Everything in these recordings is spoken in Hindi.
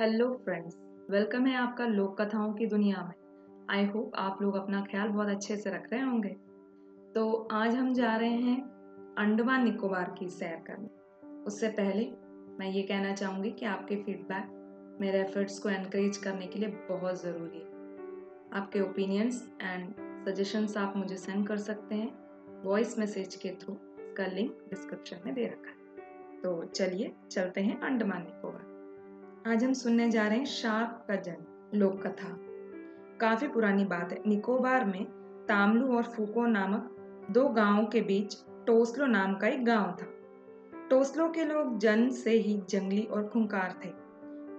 हेलो फ्रेंड्स वेलकम है आपका लोक कथाओं की दुनिया में। आई होप आप लोग अपना ख्याल बहुत अच्छे से रख रहे होंगे। तो आज हम जा रहे हैं अंडमान निकोबार की सैर करने। उससे पहले मैं ये कहना चाहूँगी कि आपके फीडबैक मेरे एफर्ट्स को एनकरेज करने के लिए बहुत ज़रूरी है। आपके ओपिनियंस एंड सजेशंस आप मुझे सेंड कर सकते हैं। वॉइस मैसेज के थ्रू इसका लिंक डिस्क्रिप्शन में दे रखा है। तो चलिए, चलते हैं अंडमान निकोबार। आज हम सुनने जा रहे हैं शार्क का जन्म लोक कथा काफ़ी पुरानी बात है। निकोबार में तामलू और फूको नामक दो गाँवों के बीच टोसलो नाम का एक गाँव था। टोसलो के लोग जन्म से ही जंगली और खुंकार थे।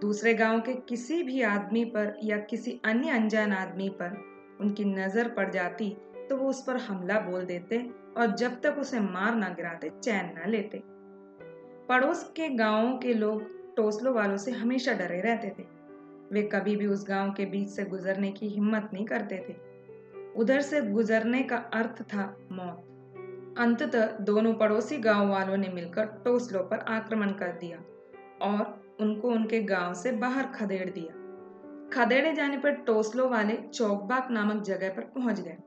दूसरे गाँव के किसी भी आदमी पर या किसी अन्य अनजान आदमी पर उनकी नज़र पड़ जाती तो वो उस पर हमला बोल देते और जब तक उसे मार ना गिराते, चैन ना लेते। पड़ोस के गाँवों के लोग टोसलो वालों से हमेशा डरे रहते थे। वे कभी भी उस गाँव के बीच से गुजरने की हिम्मत नहीं करते थे। उधर से गुजरने का अर्थ था मौत। अंततः दोनों पड़ोसी गाँव वालों ने मिलकर टोसलो पर आक्रमण कर दिया और उनको उनके गाँव से बाहर खदेड़ दिया। खदेड़े जाने पर टोसलो वाले चौकबाग नामक जगह पर पहुँच गए।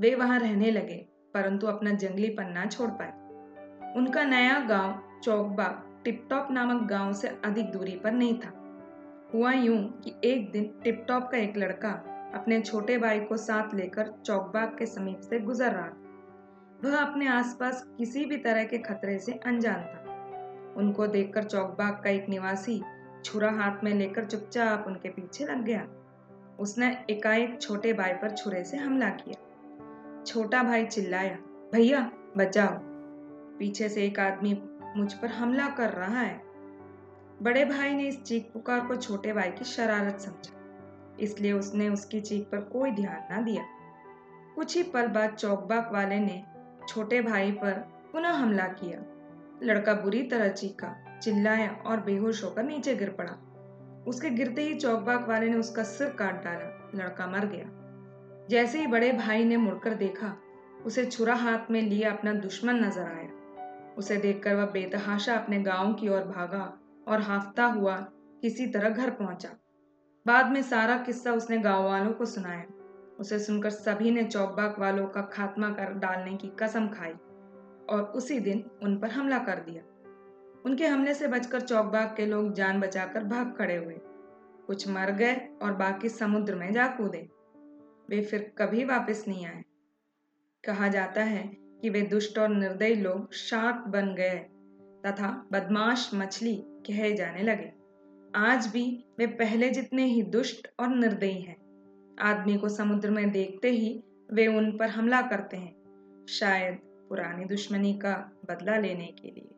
वे वहाँ रहने लगे, परंतु अपना जंगली पन्ना छोड़ पाए। उनका नया गाँव चौकबाग टिपटॉप नामक गाँव से अधिक दूरी पर नहीं था। हुआ यूँ कि एक दिन टिपटॉप का एक लड़का अपने छोटे भाई को साथ लेकर चौकबाग के समीप से गुजर रहा था। वह अपने आसपास किसी भी तरह के खतरे से अनजान था। उनको देखकर चौकबाग का एक निवासी छुरा हाथ में लेकर चुपचाप उनके पीछे लग गया। उसने एकाएक छोटे भाई पर छुरे से हमला किया। छोटा भाई चिल्लाया, भैया, बचाओ। पीछे से एक आदमी मुझ पर हमला कर रहा है। बड़े भाई ने इस चीख पुकार को छोटे भाई की शरारत समझा, इसलिए उसने उसकी चीख पर कोई ध्यान ना दिया। कुछ ही पल बाद चौकबाग वाले ने छोटे भाई पर पुनः हमला किया। लड़का बुरी तरह चीखा, चिल्लाया और बेहोश होकर नीचे गिर पड़ा। उसके गिरते ही चौकबाग वाले ने उसका सिर काट डाला, लड़का मर गया। जैसे ही बड़े भाई ने मुड़कर देखा, उसे छुरा हाथ में लिए अपना दुश्मन नज़र आया। उसे देखकर वह बेतहाशा अपने गाँव की ओर भागा और हाफता हुआ किसी तरह घर पहुँचा। बाद में सारा किस्सा उसने गाँव वालों को सुनाया। उसे सुनकर सभी ने चौकबाग वालों का खात्मा कर डालने की कसम खाई और उसी दिन उन पर हमला कर दिया। उनके हमले से बचकर चौकबाग के लोग जान बचाकर भाग खड़े हुए। कुछ मर गए और बाकी समुद्र में जा कूदे। वे फिर कभी वापस नहीं आए। कहा जाता है कि वे दुष्ट और निर्दयी लोग शार्क बन गए तथा बदमाश मछली कहे जाने लगे। आज भी वे पहले जितने ही दुष्ट और निर्दयी हैं। आदमी को समुद्र में देखते ही वे उन पर हमला करते हैं, शायद पुरानी दुश्मनी का बदला लेने के लिए।